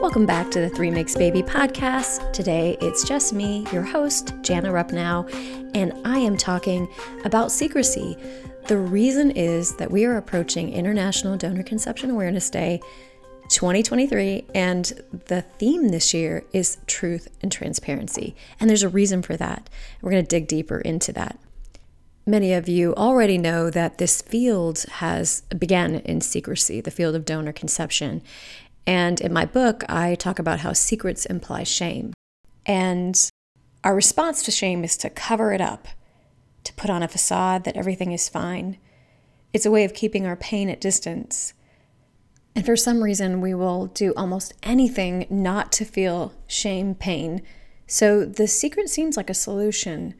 Welcome back to the Three Makes Baby podcast. Today it's just me, your host, Jana Rupnow, and I am talking about secrecy. The reason is that we are approaching International Donor Conception Awareness Day 2023, and the theme this year is truth and transparency. And there's a reason for that. We're going to dig deeper into that. Many of you already know that this field has began in secrecy, the field of donor conception. And in my book, I talk about how secrets imply shame. And our response to shame is to cover it up, to put on a facade that everything is fine. It's a way of keeping our pain at distance. And for some reason, we will do almost anything not to feel shame, pain. So the secret seems like a solution,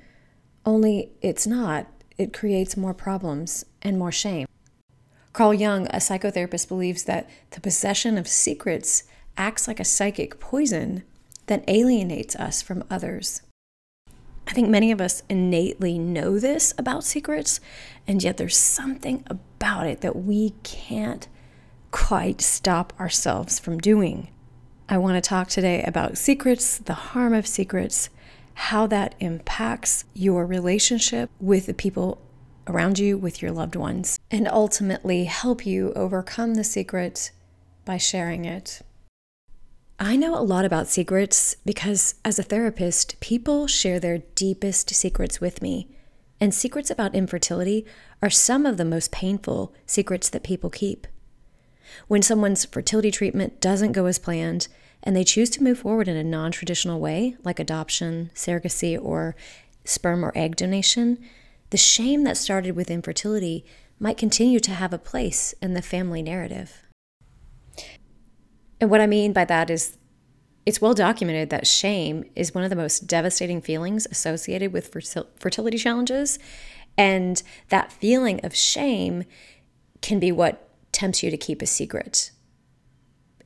only it's not. It creates more problems and more shame. Carl Jung, a psychotherapist, believes that the possession of secrets acts like a psychic poison that alienates us from others. I think many of us innately know this about secrets, and yet there's something about it that we can't quite stop ourselves from doing. I want to talk today about secrets, the harm of secrets, how that impacts your relationship with the people around you with your loved ones, and ultimately help you overcome the secret by sharing it. I know a lot about secrets because, as a therapist, people share their deepest secrets with me. And secrets about infertility are some of the most painful secrets that people keep. When someone's fertility treatment doesn't go as planned and they choose to move forward in a non traditional way, like adoption, surrogacy, or sperm or egg donation, the shame that started with infertility might continue to have a place in the family narrative. And what I mean by that is it's well documented that shame is one of the most devastating feelings associated with fertility challenges. And that feeling of shame can be what tempts you to keep a secret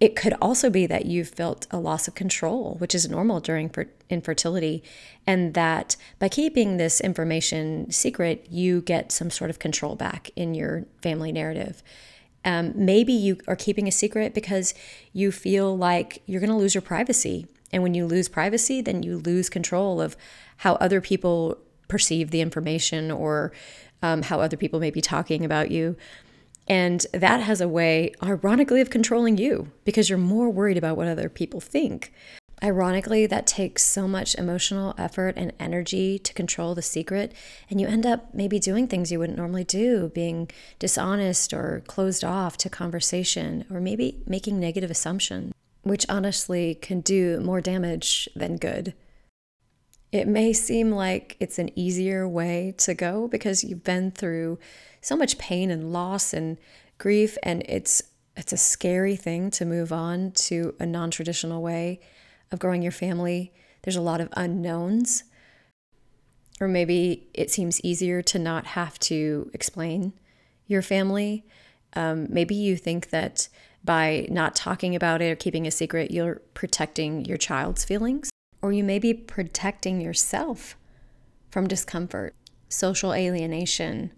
it could also be that you've felt a loss of control, which is normal during infertility, and that by keeping this information secret, you get some sort of control back in your family narrative. Um, maybe you are keeping a secret because you feel like you're going to lose your privacy. And when you lose privacy, then you lose control of how other people perceive the information or um, how other people may be talking about you. And that has a way, ironically, of controlling you because you're more worried about what other people think. Ironically, that takes so much emotional effort and energy to control the secret, and you end up maybe doing things you wouldn't normally do, being dishonest or closed off to conversation, or maybe making negative assumptions, which honestly can do more damage than good. It may seem like it's an easier way to go because you've been through so much pain and loss and grief and it's it's a scary thing to move on to a non-traditional way of growing your family. There's a lot of unknowns. Or maybe it seems easier to not have to explain your family. Um, maybe you think that by not talking about it or keeping a secret, you're protecting your child's feelings or you may be protecting yourself from discomfort, social alienation,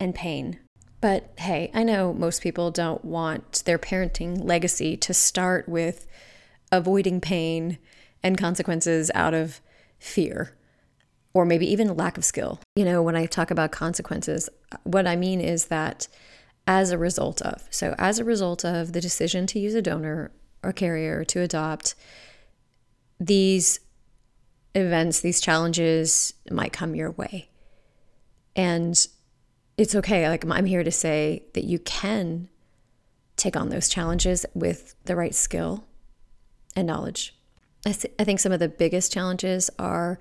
and pain. But hey, I know most people don't want their parenting legacy to start with avoiding pain and consequences out of fear or maybe even lack of skill. You know, when I talk about consequences, what I mean is that as a result of, so as a result of the decision to use a donor or carrier to adopt, these events, these challenges might come your way. And it's okay. Like, I'm here to say that you can take on those challenges with the right skill and knowledge. I, th- I think some of the biggest challenges are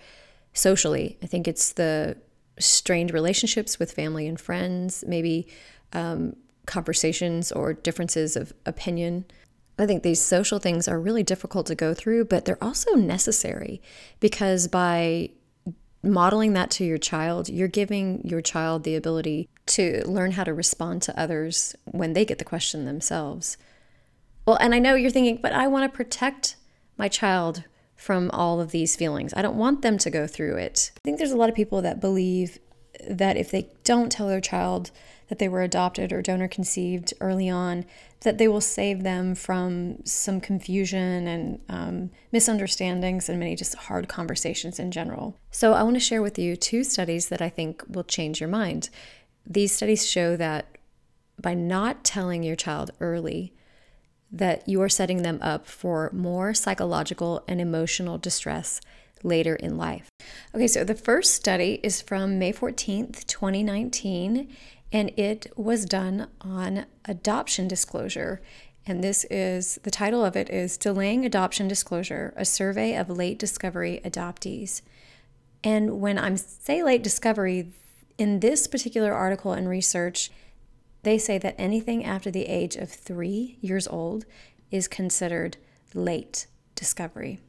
socially. I think it's the strained relationships with family and friends, maybe um, conversations or differences of opinion I think these social things are really difficult to go through, but they're also necessary because by modeling that to your child, you're giving your child the ability to learn how to respond to others when they get the question themselves. Well, and I know you're thinking, but I want to protect my child from all of these feelings. I don't want them to go through it. I think there's a lot of people that believe that if they don't tell their child that they were adopted or donor conceived early on, that they will save them from some confusion and um, misunderstandings and many just hard conversations in general. So, I want to share with you two studies that I think will change your mind. These studies show that by not telling your child early, that you are setting them up for more psychological and emotional distress later in life. Okay, so the first study is from May 14th, 2019, and it was done on adoption disclosure. And this is the title of it is Delaying Adoption Disclosure, a survey of late discovery adoptees. And when I'm say late discovery, in this particular article and research, they say that anything after the age of three years old is considered late discovery.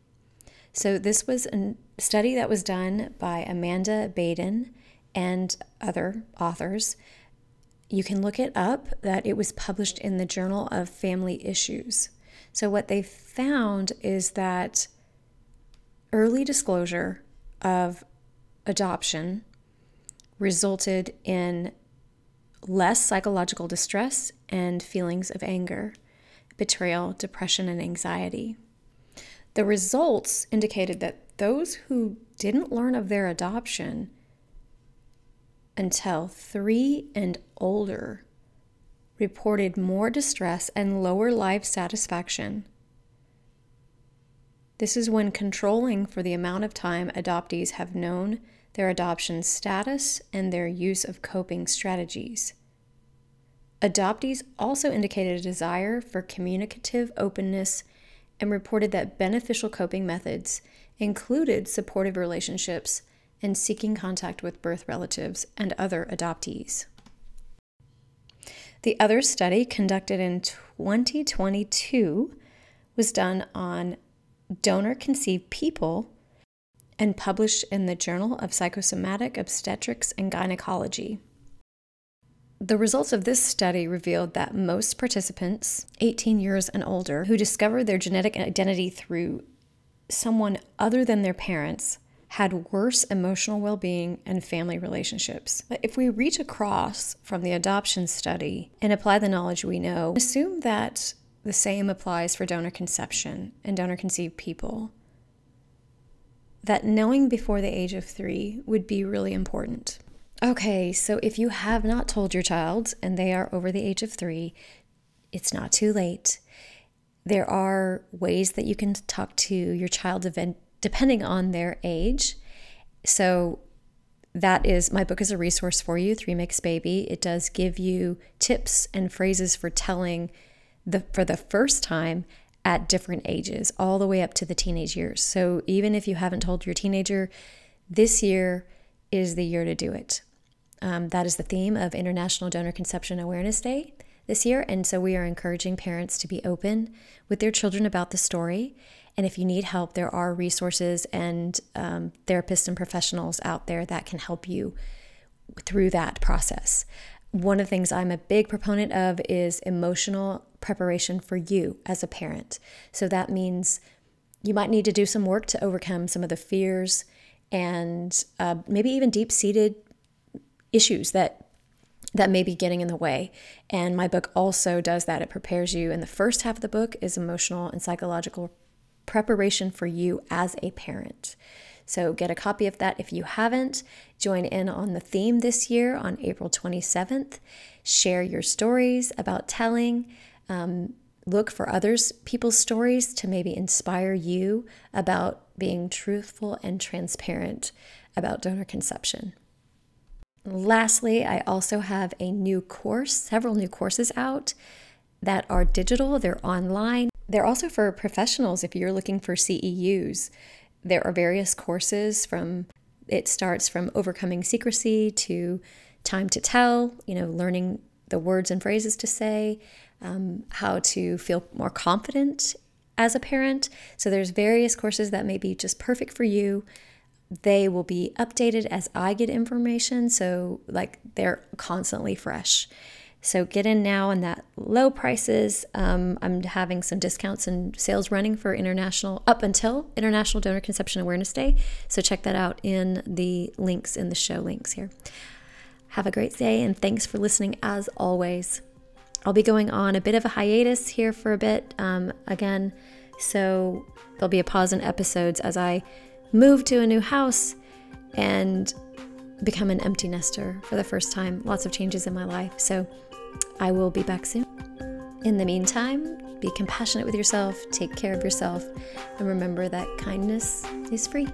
So, this was a study that was done by Amanda Baden and other authors. You can look it up that it was published in the Journal of Family Issues. So, what they found is that early disclosure of adoption resulted in less psychological distress and feelings of anger, betrayal, depression, and anxiety. The results indicated that those who didn't learn of their adoption until three and older reported more distress and lower life satisfaction. This is when controlling for the amount of time adoptees have known their adoption status, and their use of coping strategies. Adoptees also indicated a desire for communicative openness and reported that beneficial coping methods included supportive relationships and seeking contact with birth relatives and other adoptees. The other study, conducted in 2022, was done on donor conceived people and published in the Journal of Psychosomatic Obstetrics and Gynecology. The results of this study revealed that most participants, 18 years and older, who discovered their genetic identity through someone other than their parents, had worse emotional well being and family relationships. But if we reach across from the adoption study and apply the knowledge we know, assume that the same applies for donor conception and donor conceived people that knowing before the age of three would be really important. Okay, so if you have not told your child and they are over the age of three, it's not too late. There are ways that you can talk to your child depending on their age. So that is my book is a resource for you, Three Makes Baby. It does give you tips and phrases for telling the for the first time at different ages, all the way up to the teenage years. So even if you haven't told your teenager, this year is the year to do it. Um, that is the theme of International Donor Conception Awareness Day this year. And so we are encouraging parents to be open with their children about the story. And if you need help, there are resources and um, therapists and professionals out there that can help you through that process. One of the things I'm a big proponent of is emotional preparation for you as a parent. So that means you might need to do some work to overcome some of the fears and uh, maybe even deep seated issues that that may be getting in the way. And my book also does that. It prepares you. And the first half of the book is emotional and psychological preparation for you as a parent. So get a copy of that if you haven't. Join in on the theme this year on April 27th. Share your stories about telling. Um, look for others people's stories to maybe inspire you about being truthful and transparent about donor conception. Lastly, I also have a new course, several new courses out that are digital, they're online. They're also for professionals if you're looking for CEUs. There are various courses from it starts from overcoming secrecy to time to tell, you know, learning the words and phrases to say, um, how to feel more confident as a parent. So there's various courses that may be just perfect for you. They will be updated as I get information, so like they're constantly fresh. So get in now on that low prices. Um, I'm having some discounts and sales running for international up until International Donor Conception Awareness Day. So check that out in the links in the show links here. Have a great day, and thanks for listening as always. I'll be going on a bit of a hiatus here for a bit um, again, so there'll be a pause in episodes as I move to a new house and become an empty nester for the first time. Lots of changes in my life, so I will be back soon. In the meantime, be compassionate with yourself, take care of yourself, and remember that kindness is free.